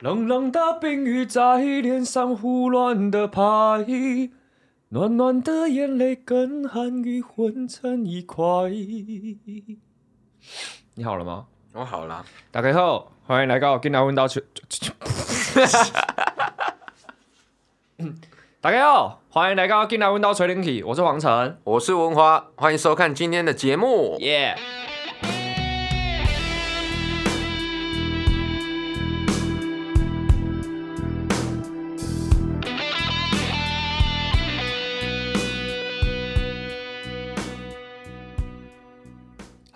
冷冷的冰雨在脸上胡乱的拍，暖暖的眼泪跟寒雨混成一块。你好了吗？我好了。大家好，欢迎来到今天问到大家好，欢迎来到今天问到吹冷气，我是黄晨，我是文华，欢迎收看今天的节目。耶、yeah.！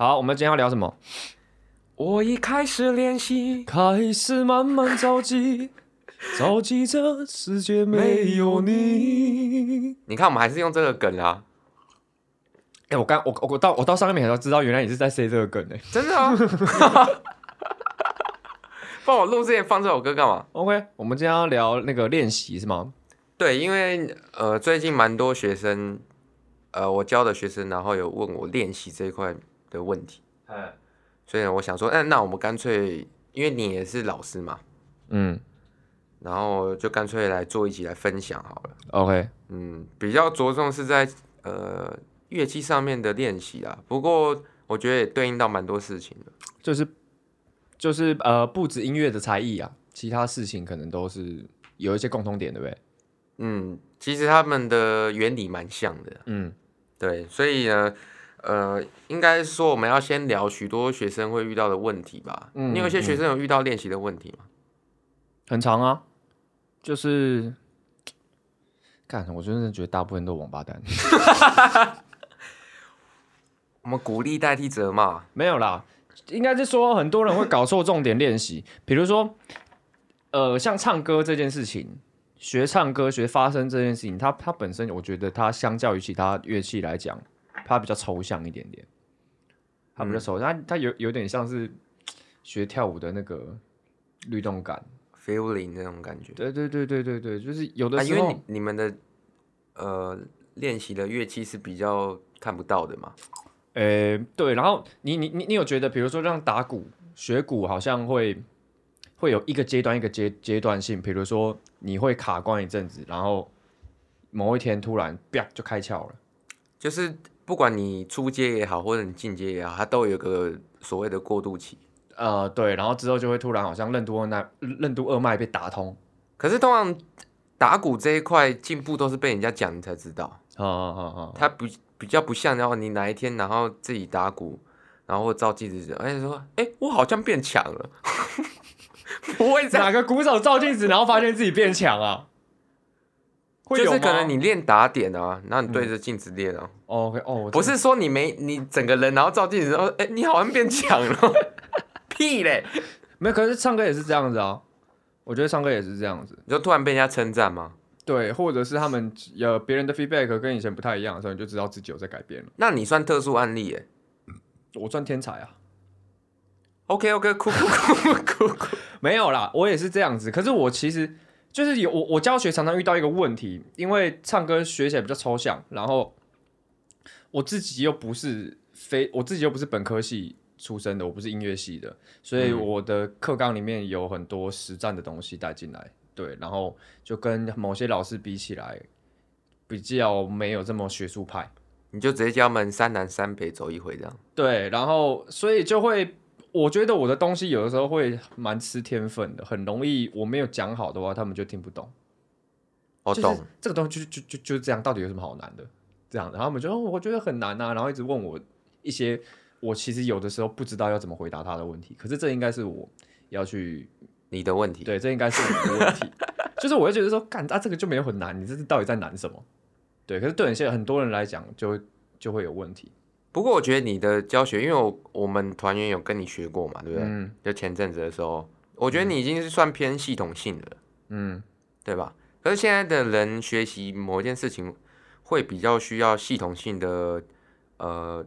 好，我们今天要聊什么？我已开始练习，开始慢慢着急，着急这世界没有你。你看，我们还是用这个梗啊。哎、欸，我刚我我到我到上面才知道，原来你是在 say 这个梗呢、欸。真的啊？帮我录之前放这首歌干嘛？OK，我们今天要聊那个练习是吗？对，因为呃，最近蛮多学生，呃，我教的学生，然后有问我练习这一块。的问题，哎，所以呢，我想说，哎，那我们干脆，因为你也是老师嘛，嗯，然后就干脆来做一起来分享好了。OK，嗯，比较着重是在呃乐器上面的练习啊，不过我觉得也对应到蛮多事情的，就是就是呃不止音乐的才艺啊，其他事情可能都是有一些共通点，对不对？嗯，其实他们的原理蛮像的，嗯，对，所以呢。呃，应该说我们要先聊许多学生会遇到的问题吧。嗯，你有一些学生有遇到练习的问题吗？很长啊，就是，干，我真的觉得大部分都王八蛋。我们鼓励代替责骂，没有啦，应该是说很多人会搞错重点练习，比如说，呃，像唱歌这件事情，学唱歌、学发声这件事情，它它本身，我觉得它相较于其他乐器来讲。它比较抽象一点点，它比较抽象，它它有有点像是学跳舞的那个律动感，feeling 那种感觉。对对对对对对，就是有的时候，啊、因为你，你们的呃练习的乐器是比较看不到的嘛。呃、欸，对，然后你你你你有觉得，比如说像打鼓、学鼓，好像会会有一个阶段一个阶阶段性，比如说你会卡关一阵子，然后某一天突然啪就开窍了，就是。不管你出街也好，或者你进阶也好，它都有个所谓的过渡期。呃，对，然后之后就会突然好像任督二脉，任督二脉被打通。可是通常打鼓这一块进步都是被人家讲你才知道。哦哦哦哦，它不比较不像，然后你哪一天然后自己打鼓，然后照镜子，哎说，哎，我好像变强了。不会哪个鼓手照镜子，然后发现自己变强啊？就是可能你练打点啊，然后你对着镜子练啊。哦、嗯 okay, oh, 不是说你没你整个人，然后照镜子，然后哎，你好像变强了。屁嘞，没有。可是唱歌也是这样子啊。我觉得唱歌也是这样子，你就突然被人家称赞吗？对，或者是他们有别人的 feedback 跟以前不太一样的时候，你就知道自己有在改变了。那你算特殊案例耶？我算天才啊。OK OK，哭哭哭哭哭。没有啦，我也是这样子。可是我其实。就是有我我教学常常遇到一个问题，因为唱歌学起来比较抽象，然后我自己又不是非我自己又不是本科系出身的，我不是音乐系的，所以我的课纲里面有很多实战的东西带进来，对，然后就跟某些老师比起来，比较没有这么学术派，你就直接教他们三南三北走一回这样，对，然后所以就会。我觉得我的东西有的时候会蛮吃天分的，很容易我没有讲好的话，他们就听不懂。我懂，这个东西就就就就是这样，到底有什么好难的？这样，然后他们就我觉得很难啊，然后一直问我一些我其实有的时候不知道要怎么回答他的问题。可是这应该是我要去你的问题，对，这应该是我的问题。就是我会觉得说，干啊，这个就没有很难，你这是到底在难什么？对，可是对现在很多人来讲，就会就会有问题。不过我觉得你的教学，因为我我们团员有跟你学过嘛，对不对？嗯。就前阵子的时候，我觉得你已经是算偏系统性的，嗯，对吧？可是现在的人学习某一件事情，会比较需要系统性的，呃，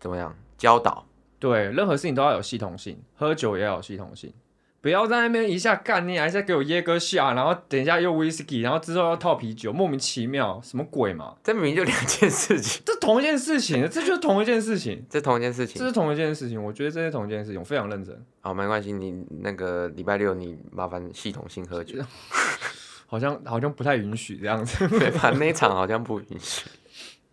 怎么样教导？对，任何事情都要有系统性，喝酒也要有系统性，不要在那边一下干你，还是给我耶哥下，然后等一下又威士忌，然后之后要套啤酒，莫名其妙，什么鬼嘛？这明明就两件事情，这同一件事情，这就是同一件事情，这同一件事情，这是同一件事情，我觉得这是同一件事情，我非常认真。好，没关系，你那个礼拜六你麻烦系统性喝酒，好像好像不太允许这样子，对吧？那场好像不允许。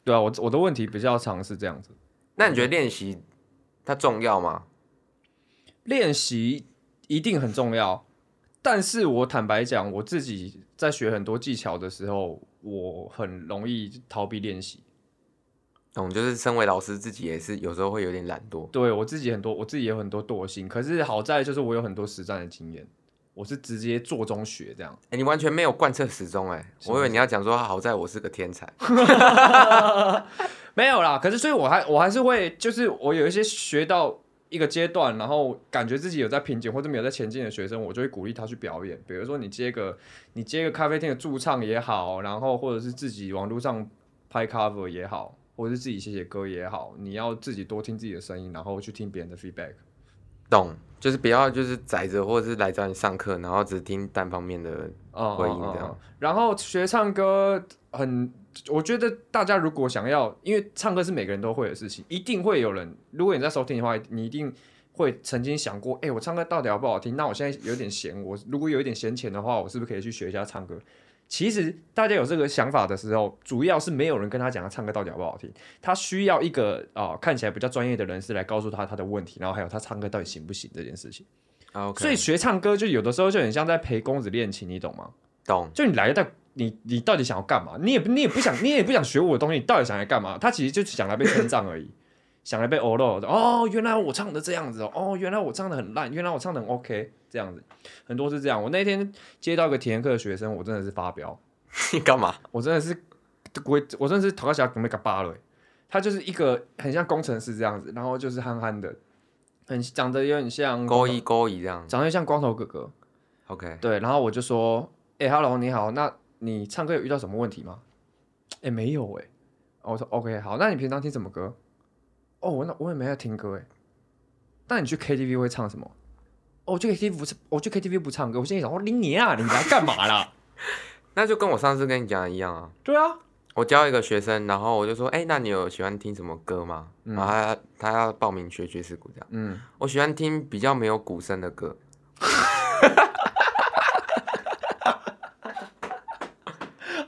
对啊，我我的问题比较常是这样子。那你觉得练习它重要吗？练习。一定很重要，但是我坦白讲，我自己在学很多技巧的时候，我很容易逃避练习。懂，就是身为老师，自己也是有时候会有点懒惰。对，我自己很多，我自己也有很多惰性。可是好在就是我有很多实战的经验，我是直接做中学这样。哎、欸，你完全没有贯彻始终哎，我以为你要讲说好在我是个天才。没有啦，可是所以我还我还是会，就是我有一些学到。一个阶段，然后感觉自己有在瓶颈或者没有在前进的学生，我就会鼓励他去表演。比如说，你接个你接个咖啡厅的驻唱也好，然后或者是自己网络上拍 cover 也好，或者是自己写写歌也好，你要自己多听自己的声音，然后去听别人的 feedback。懂，就是不要就是宅着，或者是来找你上课，然后只听单方面的回应这样。嗯嗯嗯。然后学唱歌很。我觉得大家如果想要，因为唱歌是每个人都会的事情，一定会有人。如果你在收听的话，你一定会曾经想过，哎、欸，我唱歌到底好不好听？那我现在有点闲，我如果有一点闲钱的话，我是不是可以去学一下唱歌？其实大家有这个想法的时候，主要是没有人跟他讲他唱歌到底好不好听，他需要一个啊、呃、看起来比较专业的人士来告诉他他的问题，然后还有他唱歌到底行不行这件事情。Okay. 所以学唱歌就有的时候就很像在陪公子练琴，你懂吗？懂。就你来的。你你到底想要干嘛？你也你也不想，你也不想学我的东西，你到底想来干嘛？他其实就是想来被称赞而已，想来被欧露。哦，原来我唱的这样子哦，哦原来我唱的很烂，原来我唱的很 OK，这样子很多是这样。我那天接到一个体验课的学生，我真的是发飙。你干嘛？我真的是我我真的是头壳小准备个巴了。他就是一个很像工程师这样子，然后就是憨憨的，很长得有点像勾一勾一这样，长得像光头哥哥。OK，对，然后我就说，哎、欸、，Hello，你好，那。你唱歌有遇到什么问题吗？哎、欸，没有哎、欸。我说 OK，好，那你平常听什么歌？哦，我那我也没在听歌哎。那你去 KTV 会唱什么？哦，我去 KTV 不，我去 KTV 不唱歌。我心里想，哦，你你啊，你来干嘛啦？那就跟我上次跟你讲的一样啊。对啊，我教一个学生，然后我就说，哎、欸，那你有喜欢听什么歌吗？嗯、然后他他要报名学爵士鼓这样。嗯，我喜欢听比较没有鼓声的歌。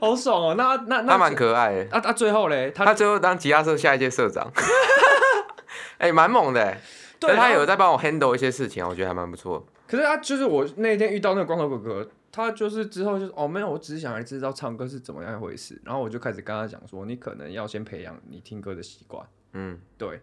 好爽哦！那那那他蛮可爱的。啊啊！最后嘞，他他最后当吉他社下一届社长，哎、欸，蛮猛的。对，他有在帮我 handle 一些事情，我觉得还蛮不错。可是他就是我那天遇到那个光头哥哥，他就是之后就是哦，没有，我只是想来知道唱歌是怎么样一回事。然后我就开始跟他讲说，你可能要先培养你听歌的习惯。嗯，对，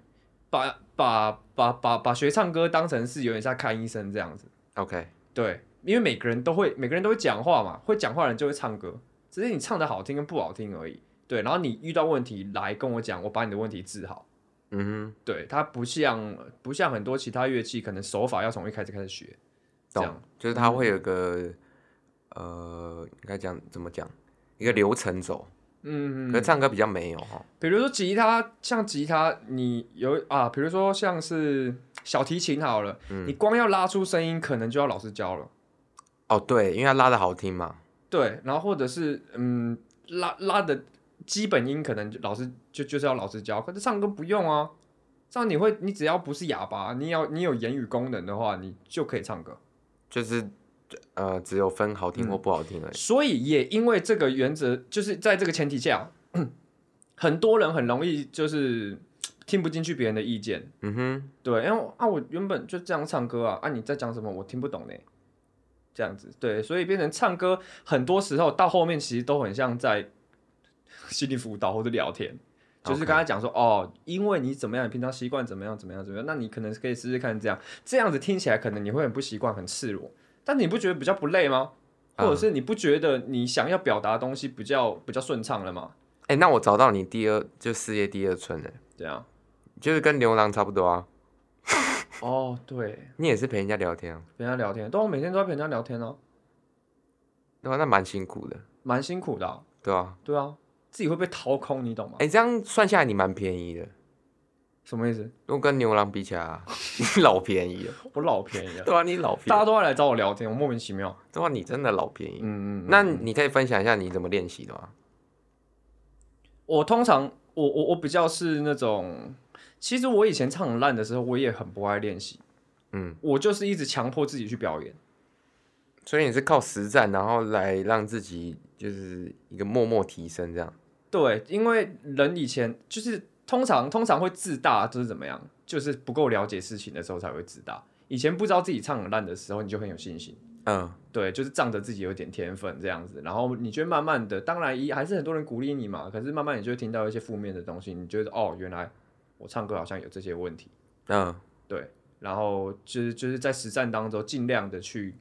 把把把把把学唱歌当成是有点像看医生这样子。OK，对，因为每个人都会，每个人都会讲话嘛，会讲话的人就会唱歌。只是你唱的好听跟不好听而已，对。然后你遇到问题来跟我讲，我把你的问题治好。嗯哼，对，它不像不像很多其他乐器，可能手法要从一开始开始学。懂，这样就是它会有个、嗯、呃，应该讲怎么讲，一个流程走。嗯嗯。可是唱歌比较没有哈。比如说吉他，像吉他，你有啊，比如说像是小提琴好了，嗯、你光要拉出声音，可能就要老师教了。哦，对，因为它拉的好听嘛。对，然后或者是嗯，拉拉的基本音可能老师就就是要老师教，可是唱歌不用啊。这样你会，你只要不是哑巴，你要你有言语功能的话，你就可以唱歌。就是呃，只有分好听或不好听而已。嗯，所以也因为这个原则，就是在这个前提下，很多人很容易就是听不进去别人的意见。嗯哼，对，因为啊，我原本就这样唱歌啊，啊，你在讲什么？我听不懂呢。这样子，对，所以变成唱歌，很多时候到后面其实都很像在心理辅导或者聊天就是跟他讲说，哦，因为你怎么样，你平常习惯怎么样，怎么样，怎么样，那你可能可以试试看这样，这样子听起来可能你会很不习惯，很赤裸，但你不觉得比较不累吗？或者是你不觉得你想要表达的东西比较比较顺畅了吗？哎、欸，那我找到你第二就事业第二春了，对啊，就是跟牛郎差不多啊。哦，对，你也是陪人家聊天啊？陪人家聊天，对，我每天都在陪人家聊天哦。对啊，那蛮辛苦的，蛮辛苦的啊。对啊，对啊，自己会被掏空，你懂吗？哎，这样算下来你蛮便宜的。什么意思？如果跟牛郎比起来，你老便宜了。我老便宜了。对啊，你老便宜。大家都要来找我聊天，我莫名其妙。对啊，你真的老便宜。嗯嗯，嗯。那你可以分享一下你怎么练习的吗？我通常，我我我比较是那种，其实我以前唱很烂的时候，我也很不爱练习。嗯。我就是一直强迫自己去表演。所以你是靠实战，然后来让自己就是一个默默提升这样。对，因为人以前就是。通常通常会自大，就是怎么样？就是不够了解事情的时候才会自大。以前不知道自己唱很烂的时候，你就很有信心。嗯，对，就是仗着自己有点天分这样子。然后你觉得慢慢的，当然一还是很多人鼓励你嘛。可是慢慢你就会听到一些负面的东西，你觉得哦，原来我唱歌好像有这些问题。嗯，对。然后就是就是在实战当中尽量的去。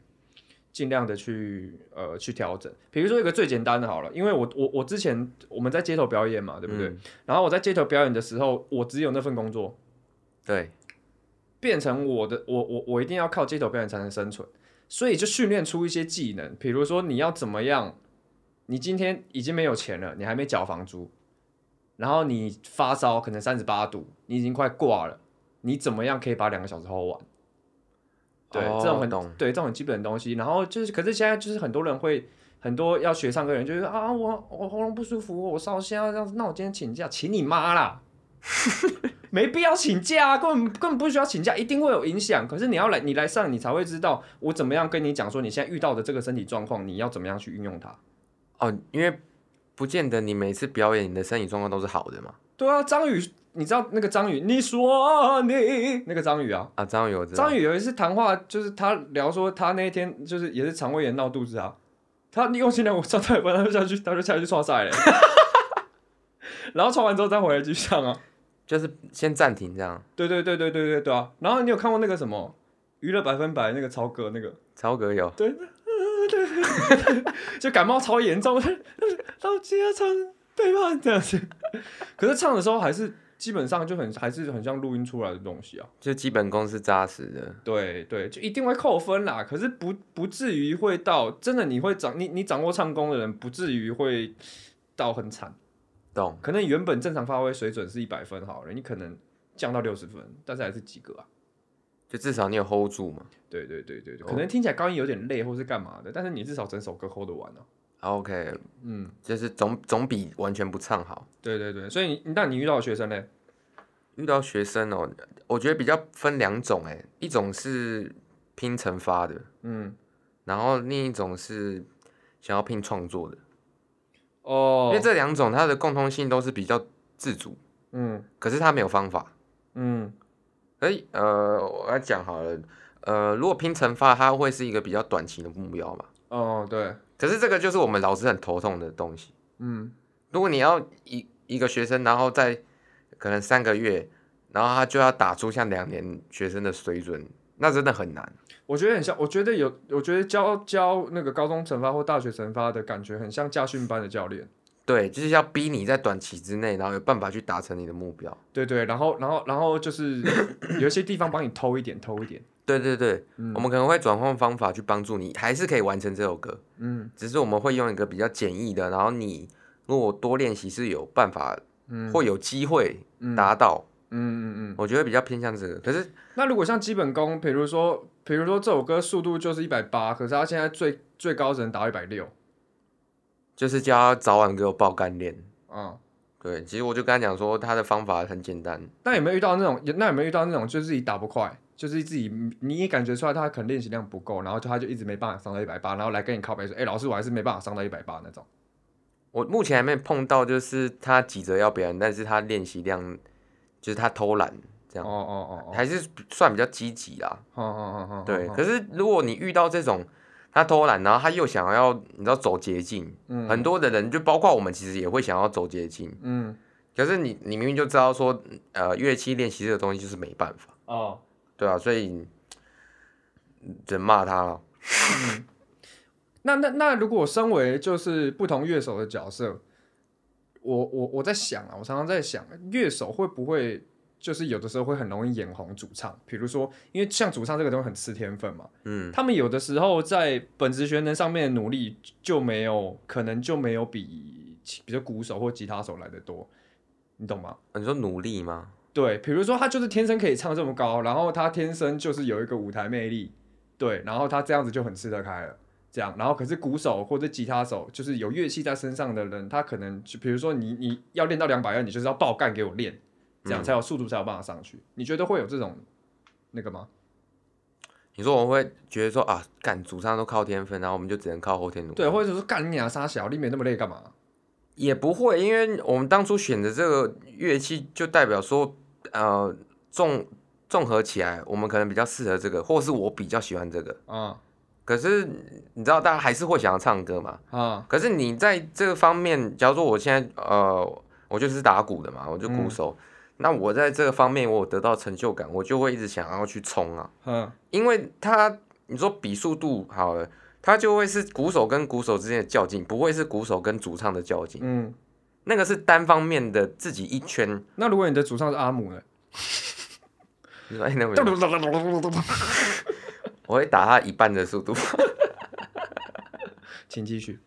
尽量的去呃去调整，比如说一个最简单的好了，因为我我我之前我们在街头表演嘛，对不对？嗯、然后我在街头表演的时候，我只有那份工作，对，变成我的我我我一定要靠街头表演才能生存，所以就训练出一些技能，比如说你要怎么样，你今天已经没有钱了，你还没缴房租，然后你发烧可能三十八度，你已经快挂了，你怎么样可以把两个小时 hold 完？对，这种很懂对这种很基本的东西，然后就是，可是现在就是很多人会很多要学唱歌的人就是啊，我我喉咙不舒服，我烧香这样子，那我今天请假，请你妈啦，没必要请假啊，根本根本不需要请假，一定会有影响。可是你要来，你来上，你才会知道我怎么样跟你讲说，你现在遇到的这个身体状况，你要怎么样去运用它。哦，因为不见得你每次表演你的身体状况都是好的嘛。对啊，张宇。你知道那个张宇？你说你那个张宇啊？啊，张宇我知道。张宇有一次谈话，就是他聊说他那一天就是也是肠胃炎闹肚子啊。他你用心良苦，上台班他就下去，他就下去刷赛了。然后刷完之后再回来继续唱啊。就是先暂停这样。对对对对对对对啊！然后你有看过那个什么娱乐百分百那个超哥那个？超哥有。对，就感冒超严重，到街上唱背叛这样子。可是唱的时候还是。基本上就很还是很像录音出来的东西啊，就基本功是扎实的。对对，就一定会扣分啦。可是不不至于会到真的你会掌你你掌握唱功的人，不至于会到很惨。懂？可能原本正常发挥水准是一百分好了，你可能降到六十分，但是还是及格啊。就至少你有 hold 住嘛。对对对对对，可能听起来高音有点累或是干嘛的，但是你至少整首歌 hold 得完啊。OK，嗯，就是总总比完全不唱好。对对对，所以你那你遇到的学生呢？遇到学生哦，我觉得比较分两种，哎，一种是拼成发的，嗯，然后另一种是想要拼创作的。哦，因为这两种它的共通性都是比较自主，嗯，可是它没有方法，嗯，哎，呃，我来讲好了，呃，如果拼成发，它会是一个比较短期的目标嘛。哦，对。可是这个就是我们老师很头痛的东西。嗯，如果你要一一个学生，然后在可能三个月，然后他就要打出像两年学生的水准，那真的很难。我觉得很像，我觉得有，我觉得教教那个高中成发或大学成发的感觉，很像驾训班的教练。对，就是要逼你在短期之内，然后有办法去达成你的目标。对对，然后然后然后就是 有一些地方帮你偷一点，偷一点。对对对，嗯、我们可能会转换方法去帮助你，还是可以完成这首歌。嗯，只是我们会用一个比较简易的，然后你如果多练习是有办法，嗯，会有机会达到。嗯嗯嗯，嗯我觉得比较偏向这个。可是那如果像基本功，比如说比如说这首歌速度就是一百八，可是它现在最最高只能达一百六，就是叫他早晚给我爆干练。嗯，对，其实我就跟他讲说，他的方法很简单。那有没有遇到那种？那有没有遇到那种，就是自己打不快？就是自己你也感觉出来他可能练习量不够，然后就他就一直没办法上到一百八，然后来跟你靠背说：“哎、欸，老师，我还是没办法上到一百八那种。”我目前还没碰到，就是他急着要表演，但是他练习量就是他偷懒这样。哦哦哦，还是算比较积极啦。哦哦哦哦，对。可是如果你遇到这种他偷懒，然后他又想要你知道走捷径，嗯，很多的人就包括我们其实也会想要走捷径，嗯。可是你你明明就知道说，呃，乐器练习这个东西就是没办法。哦。对啊，所以只能骂他了。嗯，那那那，如果身为就是不同乐手的角色，我我我在想啊，我常常在想，乐手会不会就是有的时候会很容易眼红主唱？比如说，因为像主唱这个东西很吃天分嘛，嗯，他们有的时候在本职学能上面的努力就没有，可能就没有比比如鼓手或吉他手来的多，你懂吗？你说努力吗？对，比如说他就是天生可以唱这么高，然后他天生就是有一个舞台魅力，对，然后他这样子就很吃得开了。这样，然后可是鼓手或者吉他手，就是有乐器在身上的人，他可能就比如说你你要练到两百二，你就是要爆干给我练，这样才有速度才有办法上去。嗯、你觉得会有这种那个吗？你说我会觉得说啊，干主唱都靠天分，然后我们就只能靠后天努力。对，或者说干你俩杀小，你没那么累干嘛？也不会，因为我们当初选的这个乐器，就代表说呃综综合起来，我们可能比较适合这个，或是我比较喜欢这个啊。嗯可是你知道，大家还是会想要唱歌嘛？啊！可是你在这个方面，假如说我现在呃，我就是打鼓的嘛，我就鼓手，嗯、那我在这个方面我有得到成就感，我就会一直想要去冲啊。嗯，因为他你说比速度好了，他就会是鼓手跟鼓手之间的较劲，不会是鼓手跟主唱的较劲。嗯，那个是单方面的自己一圈。那如果你的主唱是阿姆呢？你说哎，那没 我会打他一半的速度，请继续。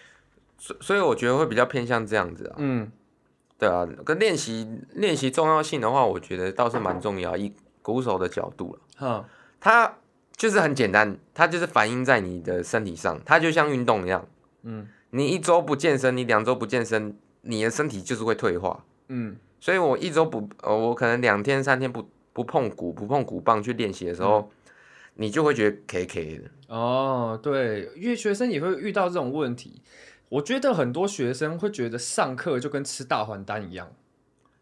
所所以我觉得会比较偏向这样子啊。嗯，对啊，跟练习练习重要性的话，我觉得倒是蛮重要。以鼓手的角度了，哈，它就是很简单，它就是反映在你的身体上，它就像运动一样。嗯，你一周不健身，你两周不健身，你的身体就是会退化。嗯，所以我一周不，呃，我可能两天三天不不碰鼓，不碰鼓棒去练习的时候。嗯你就会觉得 K K 的哦，对，因为学生也会遇到这种问题。我觉得很多学生会觉得上课就跟吃大还丹一样，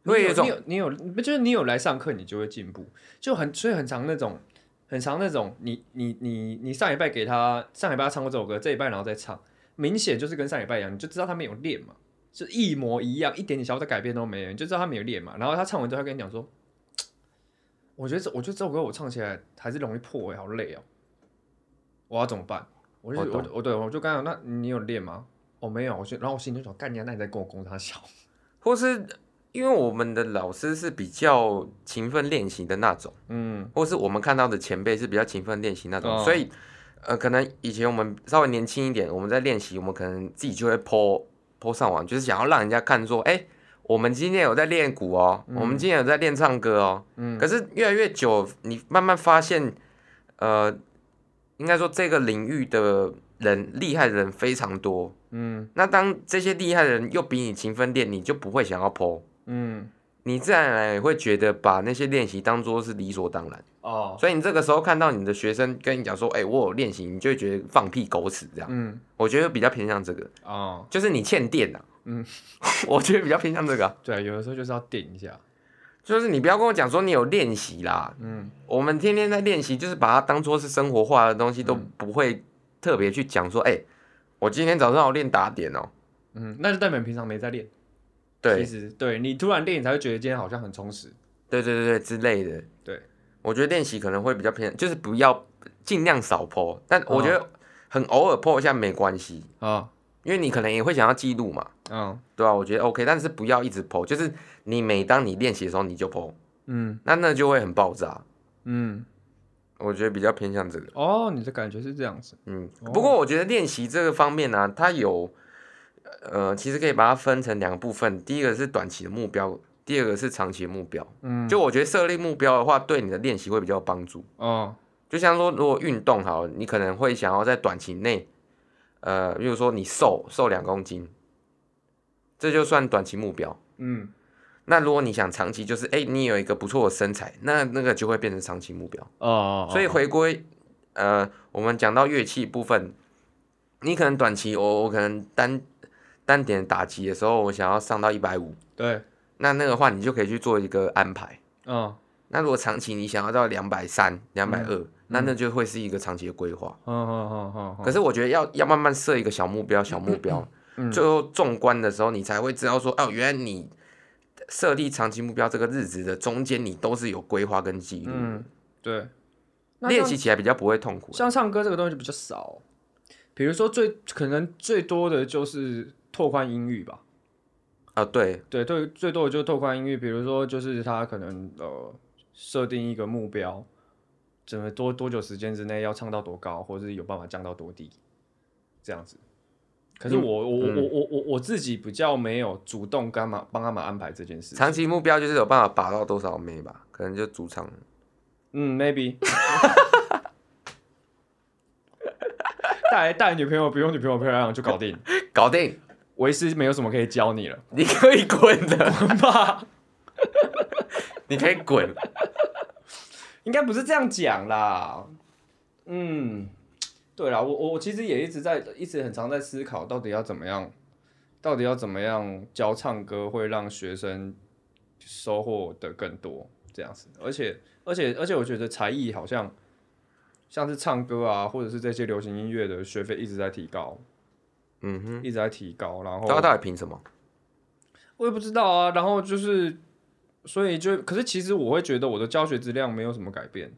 你有你有你有，就是你有来上课，你就会进步，就很所以很常那种很常那种，你你你你上礼拜给他上礼拜他唱过这首歌，这礼拜然后再唱，明显就是跟上礼拜一样，你就知道他没有练嘛，就一模一样，一点点小的改变都没有，你就知道他没有练嘛。然后他唱完之后，他跟你讲说。我觉得这，我觉得这首歌我唱起来还是容易破，好累哦。我要怎么办？我就我我对我就刚刚那你有练吗？我、哦、没有，我然后我心里就想，干你那你在跟我攻他笑，或是因为我们的老师是比较勤奋练习的那种，嗯，或是我们看到的前辈是比较勤奋练习那种，哦、所以呃，可能以前我们稍微年轻一点，我们在练习，我们可能自己就会 po po 上网，就是想要让人家看说，哎、欸。我们今天有在练鼓哦，嗯、我们今天有在练唱歌哦。嗯、可是越来越久，你慢慢发现，呃，应该说这个领域的人厉害的人非常多。嗯。那当这些厉害的人又比你勤奋练，你就不会想要 po。嗯。你自然而然也会觉得把那些练习当做是理所当然。哦。所以你这个时候看到你的学生跟你讲说：“哎、欸，我有练习。”你就会觉得放屁狗屎这样。嗯。我觉得比较偏向这个。哦。就是你欠电啊。嗯，我觉得比较偏向这个、啊。对，有的时候就是要点一下，就是你不要跟我讲说你有练习啦。嗯，我们天天在练习，就是把它当做是生活化的东西，都不会特别去讲说，哎、欸，我今天早上要练打点哦、喔。嗯，那就代表平常没在练。对，其实对你突然练，你才会觉得今天好像很充实。对对对对，之类的。对，我觉得练习可能会比较偏，就是不要尽量少 po，但我觉得很偶尔 po 一下没关系啊。哦因为你可能也会想要记录嘛，嗯，对吧、啊？我觉得 OK，但是不要一直 po，就是你每当你练习的时候你就 po，嗯，那那就会很爆炸，嗯，我觉得比较偏向这个。哦，你的感觉是这样子，嗯。不过我觉得练习这个方面呢、啊，它有，呃，其实可以把它分成两个部分，第一个是短期的目标，第二个是长期的目标。嗯，就我觉得设立目标的话，对你的练习会比较有帮助。哦，就像说如果运动好，你可能会想要在短期内。呃，比如说你瘦瘦两公斤，这就算短期目标。嗯，那如果你想长期，就是哎、欸，你有一个不错的身材，那那个就会变成长期目标。哦，哦，哦，所以回归，呃，我们讲到乐器部分，你可能短期，我我可能单单点打击的时候，我想要上到一百五。对，那那个话，你就可以去做一个安排。哦，那如果长期你想要到两百三、两百二。那那就会是一个长期的规划。嗯嗯嗯嗯。可是我觉得要要慢慢设一个小目标，小目标，嗯、最后纵观的时候，你才会知道说，哦，原来你设立长期目标这个日子的中间，你都是有规划跟记录。嗯，对。练习起来比较不会痛苦。像唱歌这个东西就比较少，比如说最可能最多的就是拓宽音域吧。啊，对对对，最多的就是拓宽音域，比如说就是他可能呃设定一个目标。怎么多多久时间之内要唱到多高，或者是有办法降到多低，这样子。可是我、嗯、我我我我我自己比较没有主动干嘛帮他们安排这件事。长期目标就是有办法把到多少妹吧，可能就主场。嗯，maybe。带带女朋友不用女朋友漂亮就搞定，搞定。维斯没有什么可以教你了，你可以滚的，滚吧。你可以滚。应该不是这样讲啦。嗯。对啦，我我其实也一直在，一直很常在思考，到底要怎么样，到底要怎么样教唱歌会让学生收获的更多这样子，而且而且而且我觉得才艺好像像是唱歌啊，或者是这些流行音乐的学费一直在提高，嗯哼，一直在提高，然后他到底凭什么？我也不知道啊，然后就是所以就可是其实我会觉得我的教学质量没有什么改变。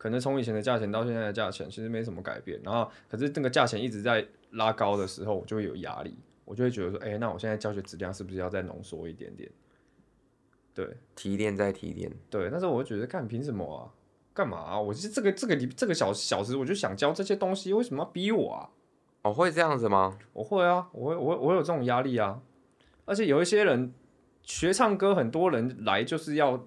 可能从以前的价钱到现在的价钱，其实没什么改变。然后，可是这个价钱一直在拉高的时候，我就会有压力，我就会觉得说，哎、欸，那我现在教学质量是不是要再浓缩一点点？对，提炼再提炼。对，但是我会觉得，干凭什么啊？干嘛啊？我是这个这个你这个小小时，我就想教这些东西，为什么要逼我啊？我会这样子吗？我会啊，我会，我会我有这种压力啊。而且有一些人学唱歌，很多人来就是要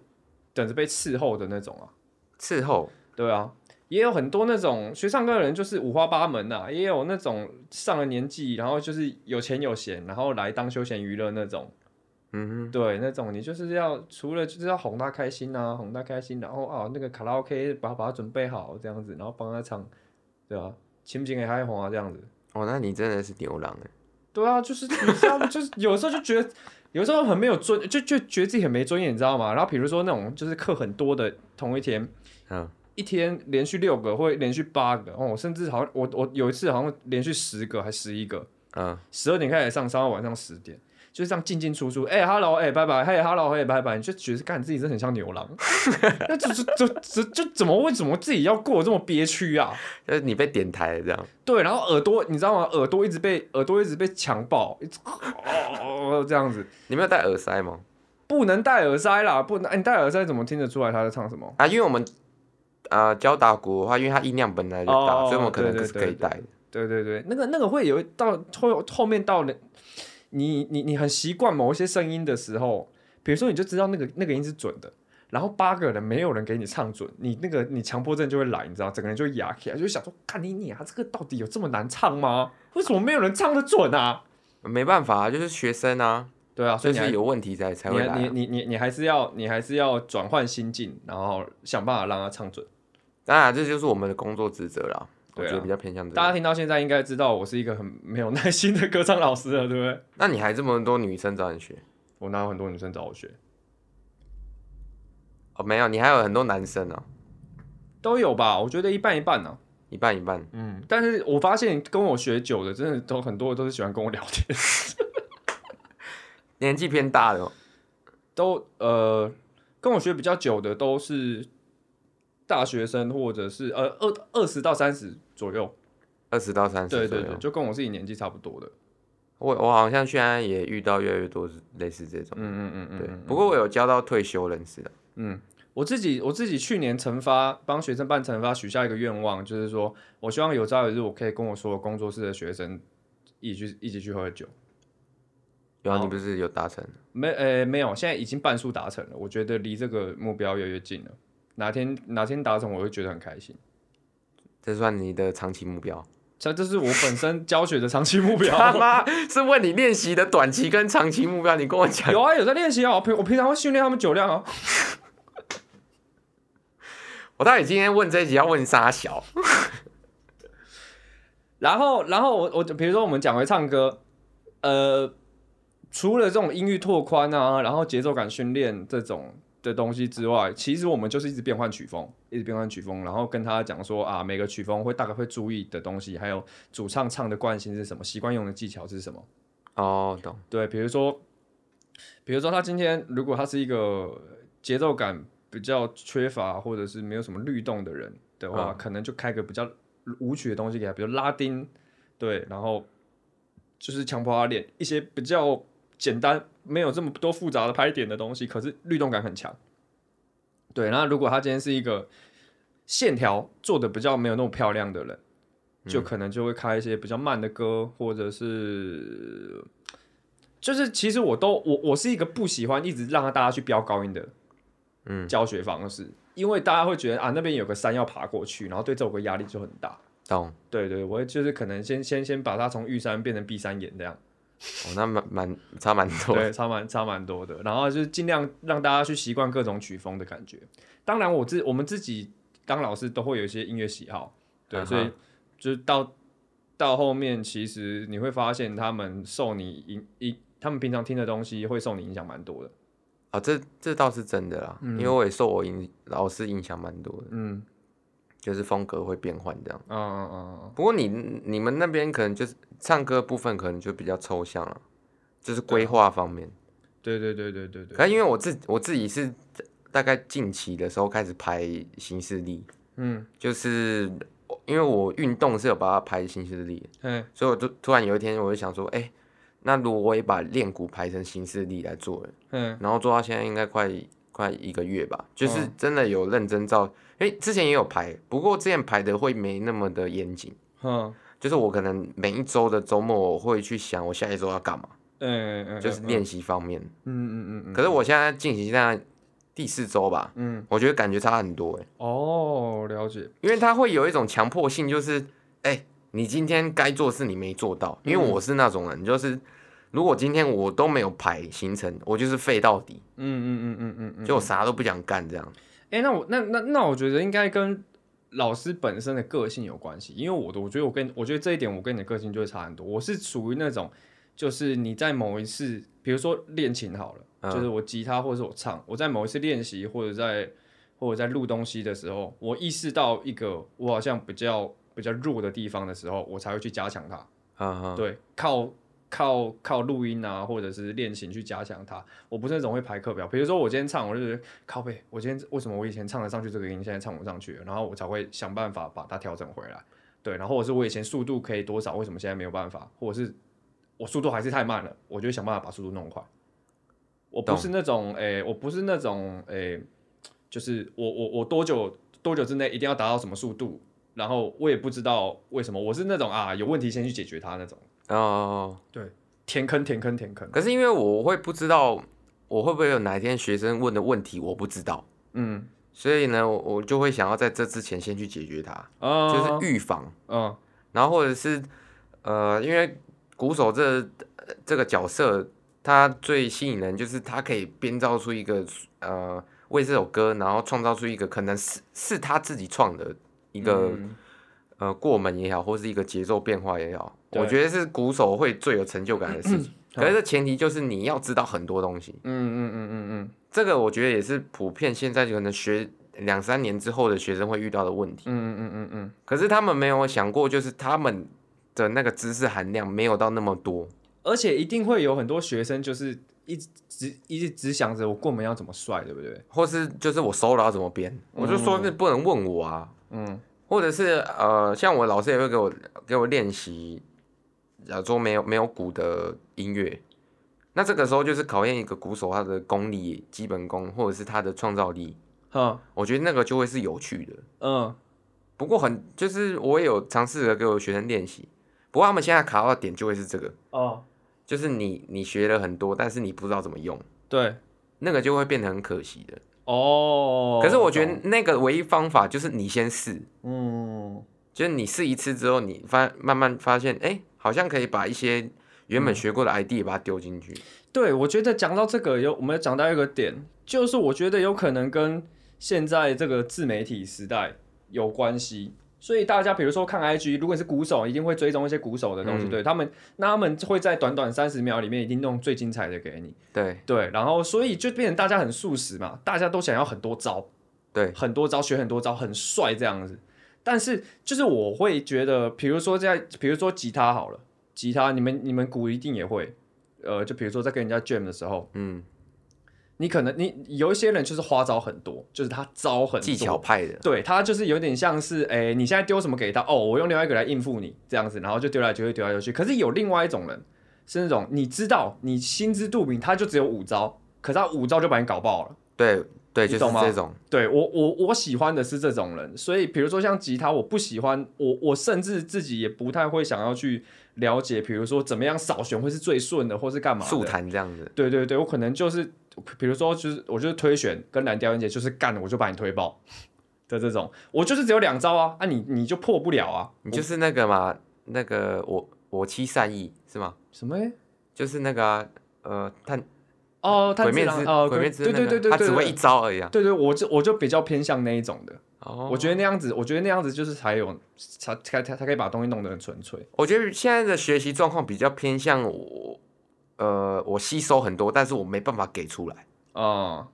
等着被伺候的那种啊，伺候。对啊，也有很多那种学唱歌的人，就是五花八门呐。也有那种上了年纪，然后就是有钱有闲，然后来当休闲娱乐那种。嗯哼，对，那种你就是要除了就是要哄他开心啊，哄他开心，然后啊那个卡拉 OK 把把他准备好这样子，然后帮他唱，对啊，亲不亲也还哄啊这样子。哦，那你真的是牛郎哎。对啊，就是你知道，就是有时候就觉得，有时候很没有尊，就就觉得自己很没尊严，你知道吗？然后比如说那种就是课很多的同一天，嗯。一天连续六个，或连续八个哦，甚至好像我我有一次好像连续十个还十一个，嗯，十二点开始上，上到晚上十点，就是这样进进出出，哎、欸、，hello，哎、欸，拜拜，嘿，hello，嘿，拜拜，你就觉得干自己真的很像牛郎，那就就就就就怎么为什么自己要过这么憋屈啊？就是你被点台这样，对，然后耳朵你知道吗？耳朵一直被耳朵一直被强暴，一直哦，哦这样子，你没有戴耳塞吗？不能戴耳塞啦，不能，欸、你戴耳塞怎么听得出来他在唱什么啊？因为我们。啊、呃，教打鼓的话，因为它音量本来就大，哦、所以我们可能是可以带的。对对对，那个那个会有到后后面到了，你你你很习惯某一些声音的时候，比如说你就知道那个那个音是准的，然后八个人没有人给你唱准，你那个你强迫症就会来，你知道，整个人就会哑起来，就想说，看你你啊，这个到底有这么难唱吗？为什么没有人唱得准啊？没办法，啊就是学生啊，对啊，所以你是有问题才才会来、啊。你你你你还是要你还是要转换心境，然后想办法让他唱准。当然，这就是我们的工作职责了。对啊，我觉得比较偏向这个。大家听到现在应该知道我是一个很没有耐心的歌唱老师了，对不对？那你还这么多女生找你学？我哪有很多女生找我学？哦，没有，你还有很多男生呢、啊。都有吧？我觉得一半一半呢、啊。一半一半。嗯，但是我发现跟我学久的，真的都很多都是喜欢跟我聊天。年纪偏大的，都呃，跟我学比较久的都是。大学生或者是呃二二十到三十左右，二十到三十，对对对，就跟我自己年纪差不多的。我我好像现在也遇到越来越多是类似这种，嗯嗯嗯嗯，对。不过我有教到退休人士的，嗯，我自己我自己去年惩罚帮学生办惩罚，许下一个愿望，就是说我希望有朝一日我可以跟我所有工作室的学生一起去一起去喝酒。然后你不是有达成？没呃没有，现在已经半数达成了，我觉得离这个目标越来越近了。哪天哪天达成，我会觉得很开心。这算你的长期目标？这这是我本身教学的长期目标。他妈是问你练习的短期跟长期目标？你跟我讲。有啊，有在练习啊。我平我平常会训练他们酒量啊。我到底今天问这一集要问沙小？然后然后我我比如说我们讲回唱歌，呃，除了这种音域拓宽啊，然后节奏感训练这种。的东西之外，其实我们就是一直变换曲风，一直变换曲风，然后跟他讲说啊，每个曲风会大概会注意的东西，还有主唱唱的惯性是什么，习惯用的技巧是什么。哦，懂。对，比如说，比如说他今天如果他是一个节奏感比较缺乏，或者是没有什么律动的人的话，哦、可能就开个比较舞曲的东西给他，比如拉丁，对，然后就是强迫他练一些比较。简单，没有这么多复杂的拍点的东西，可是律动感很强。对，那如果他今天是一个线条做的比较没有那么漂亮的人，就可能就会开一些比较慢的歌，或者是，就是其实我都我我是一个不喜欢一直让大家去飙高音的，嗯，教学方式，嗯、因为大家会觉得啊那边有个山要爬过去，然后对这首歌压力就很大。懂，对对，我就是可能先先先把它从玉山变成碧山岩这样。哦，那蛮蛮差蛮多，对，差蛮差蛮多的。然后就是尽量让大家去习惯各种曲风的感觉。当然，我自我们自己当老师都会有一些音乐喜好，对，啊、所以就是到到后面，其实你会发现他们受你影影，他们平常听的东西会受你影响蛮多的。啊，这这倒是真的啦，嗯、因为我也受我影老师影响蛮多的。嗯。就是风格会变换这样，嗯嗯嗯。不过你你们那边可能就是唱歌部分可能就比较抽象了，就是规划方面。对对对对对对。可因为我自我自己是大概近期的时候开始排行事历，嗯，就是因为我运动是有把它排行事历，嗯，所以我就突然有一天我就想说，哎、欸，那如果我也把练鼓排成形式力来做，嗯，然后做到现在应该快快一个月吧，就是真的有认真照。哎，之前也有排，不过之前排的会没那么的严谨。嗯，就是我可能每一周的周末我会去想我下一周要干嘛。嗯嗯就是练习方面。嗯嗯嗯嗯。可是我现在进行现在第四周吧。嗯。我觉得感觉差很多哎。哦，了解。因为他会有一种强迫性，就是哎，你今天该做事你没做到。因为我是那种人，就是如果今天我都没有排行程，我就是废到底。嗯嗯嗯嗯嗯。就我啥都不想干这样。哎、欸，那我那那那我觉得应该跟老师本身的个性有关系，因为我的我觉得我跟我觉得这一点我跟你的个性就会差很多。我是属于那种，就是你在某一次，比如说练琴好了，嗯、就是我吉他或者是我唱，我在某一次练习或者在或者在录东西的时候，我意识到一个我好像比较比较弱的地方的时候，我才会去加强它。嗯嗯，对，靠。靠靠录音啊，或者是练琴去加强它。我不是那种会排课表，比如说我今天唱，我就觉得靠背。我今天为什么我以前唱得上去这个音，现在唱不上去？然后我才会想办法把它调整回来。对，然后或者是我以前速度可以多少，为什么现在没有办法？或者是我速度还是太慢了，我就会想办法把速度弄快。我不是那种诶、欸，我不是那种诶、欸，就是我我我多久多久之内一定要达到什么速度，然后我也不知道为什么，我是那种啊有问题先去解决它那种。哦，对，填坑填坑填坑。可是因为我会不知道，我会不会有哪一天学生问的问题我不知道，嗯，所以呢，我我就会想要在这之前先去解决它，哦、就是预防，嗯，然后或者是呃，因为鼓手这这个角色，他最吸引人就是他可以编造出一个呃，为这首歌，然后创造出一个可能是是他自己创的一个。嗯。呃，过门也好，或是一个节奏变化也好，对我觉得是鼓手会最有成就感的事情。可是这前提就是你要知道很多东西。嗯嗯嗯嗯嗯，这个我觉得也是普遍现在可能学两三年之后的学生会遇到的问题。嗯嗯嗯嗯嗯。可是他们没有想过，就是他们的那个知识含量没有到那么多，而且一定会有很多学生就是一直只一直只想着我过门要怎么帅，对不对？或是就是我 solo 要怎么编，嗯、我就说那不能问我啊。嗯。或者是呃，像我老师也会给我给我练习，假如说没有没有鼓的音乐，那这个时候就是考验一个鼓手他的功力、基本功，或者是他的创造力。嗯，我觉得那个就会是有趣的。嗯，不过很就是我也有尝试着给我学生练习，不过他们现在卡到的点就会是这个。哦，就是你你学了很多，但是你不知道怎么用。对，那个就会变得很可惜的。哦，可是我觉得那个唯一方法就是你先试，嗯，就是你试一次之后，你发慢慢发现，哎、欸，好像可以把一些原本学过的 idea 把它丢进去。嗯、对，我觉得讲到这个有，我们讲到一个点，就是我觉得有可能跟现在这个自媒体时代有关系。所以大家比如说看 IG，如果你是鼓手，一定会追踪一些鼓手的东西，嗯、对他们，那他们会在短短三十秒里面，一定弄最精彩的给你。对对，然后所以就变成大家很速食嘛，大家都想要很多招，对，很多招学很多招，很帅这样子。但是就是我会觉得，比如说在，比如说吉他好了，吉他你们你们鼓一定也会，呃，就比如说在跟人家 jam 的时候，嗯。你可能你有一些人就是花招很多，就是他招很多技巧派的，对他就是有点像是哎、欸，你现在丢什么给他哦，我用另外一个来应付你这样子，然后就丢来丢去丢来丢去。可是有另外一种人是那种你知道你心知肚明，他就只有五招，可是他五招就把你搞爆了。对，对，就是这种。对我我我喜欢的是这种人，所以比如说像吉他，我不喜欢我我甚至自己也不太会想要去了解，比如说怎么样扫弦会是最顺的，或是干嘛速弹这样子。对对对，我可能就是比如说就是我就是推弦跟蓝调音阶就是干，我就把你推爆的这种，我就是只有两招啊，啊你你就破不了啊，你就是那个嘛，那个我我妻善意是吗？什么？就是那个、啊、呃探。哦，他鬼灭之哦，鬼灭之刃，对对对对，他只会一招而已啊。对对，我就我就比较偏向那一种的。哦，我觉得那样子，我觉得那样子就是才有才才才才可以把东西弄得很纯粹。我觉得现在的学习状况比较偏向我，呃，我吸收很多，但是我没办法给出来。哦，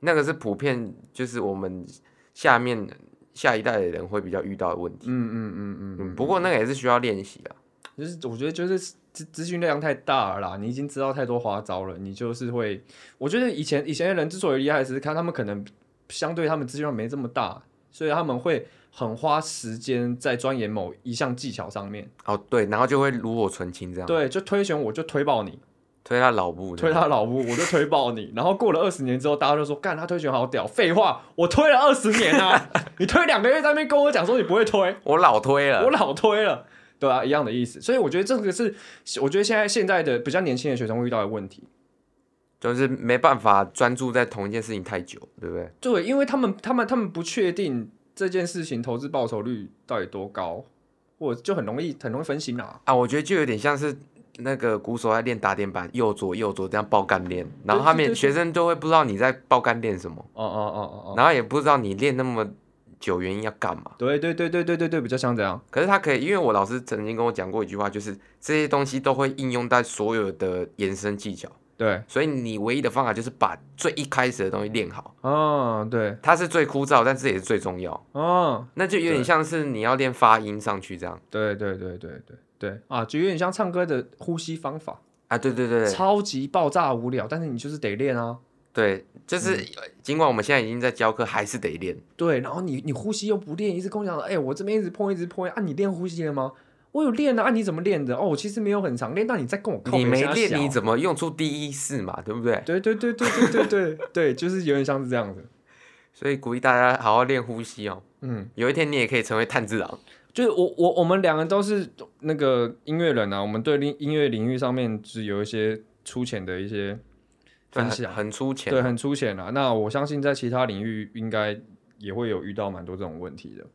那个是普遍，就是我们下面下一代的人会比较遇到的问题。嗯嗯嗯嗯嗯。不过那个也是需要练习啊。就是我觉得就是资资讯量太大了啦，你已经知道太多花招了，你就是会，我觉得以前以前的人之所以厉害，只是看他们可能相对他们资讯量没这么大，所以他们会很花时间在钻研某一项技巧上面。哦，对，然后就会炉火纯青这样。对，就推选我就推爆你，推他老母，推他老母，我就推爆你。然后过了二十年之后，大家就说干他推选好屌。废话，我推了二十年啊，你推两个月在那边跟我讲说你不会推，我老推了，我老推了。对啊，一样的意思，所以我觉得这个是，我觉得现在现在的比较年轻的学生会遇到的问题，就是没办法专注在同一件事情太久，对不对？对，因为他们他们他们不确定这件事情投资报酬率到底多高，或就很容易很容易分心啊。啊，我觉得就有点像是那个鼓手在练打点板，右左右左这样爆干练，然后他们学生都会不知道你在爆干练什么，哦哦哦哦哦，然后也不知道你练那么。九原因要干嘛？对对对对对对对，比较像这样。可是他可以，因为我老师曾经跟我讲过一句话，就是这些东西都会应用在所有的延伸技巧。对，所以你唯一的方法就是把最一开始的东西练好。哦，对，它是最枯燥，但是也是最重要。哦，那就有点像是你要练发音上去这样。对对对对对对啊，就有点像唱歌的呼吸方法啊。对对对，超级爆炸无聊，但是你就是得练啊。对，就是尽管我们现在已经在教课，还是得练。对，然后你你呼吸又不练，一直跟我讲说，哎，我这边一直碰，一直碰，啊，你练呼吸了吗？我有练啊，啊，你怎么练的？哦，我其实没有很常练，那你再跟我。你没练，你怎么用出第一式嘛？对不对？对对对对对对对对，就是有点像是这样子，所以鼓励大家好好练呼吸哦。嗯，有一天你也可以成为探治郎。就是我我我们两个都是那个音乐人啊，我们对音音乐领域上面是有一些粗浅的一些。分享很粗浅，对，很粗浅啊。那我相信在其他领域应该也会有遇到蛮多这种问题的，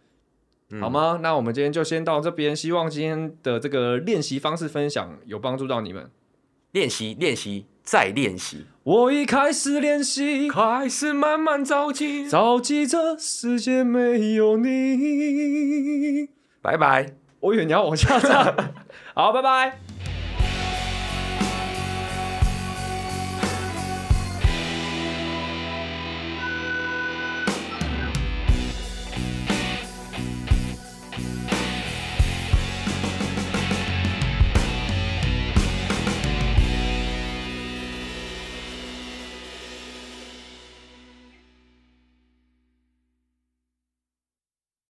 嗯、好吗？那我们今天就先到这边，希望今天的这个练习方式分享有帮助到你们。练习，练习，再练习。我一开始练习，开始慢慢着急，着急这世界没有你。拜拜。我以为你要往下唱。好，拜拜。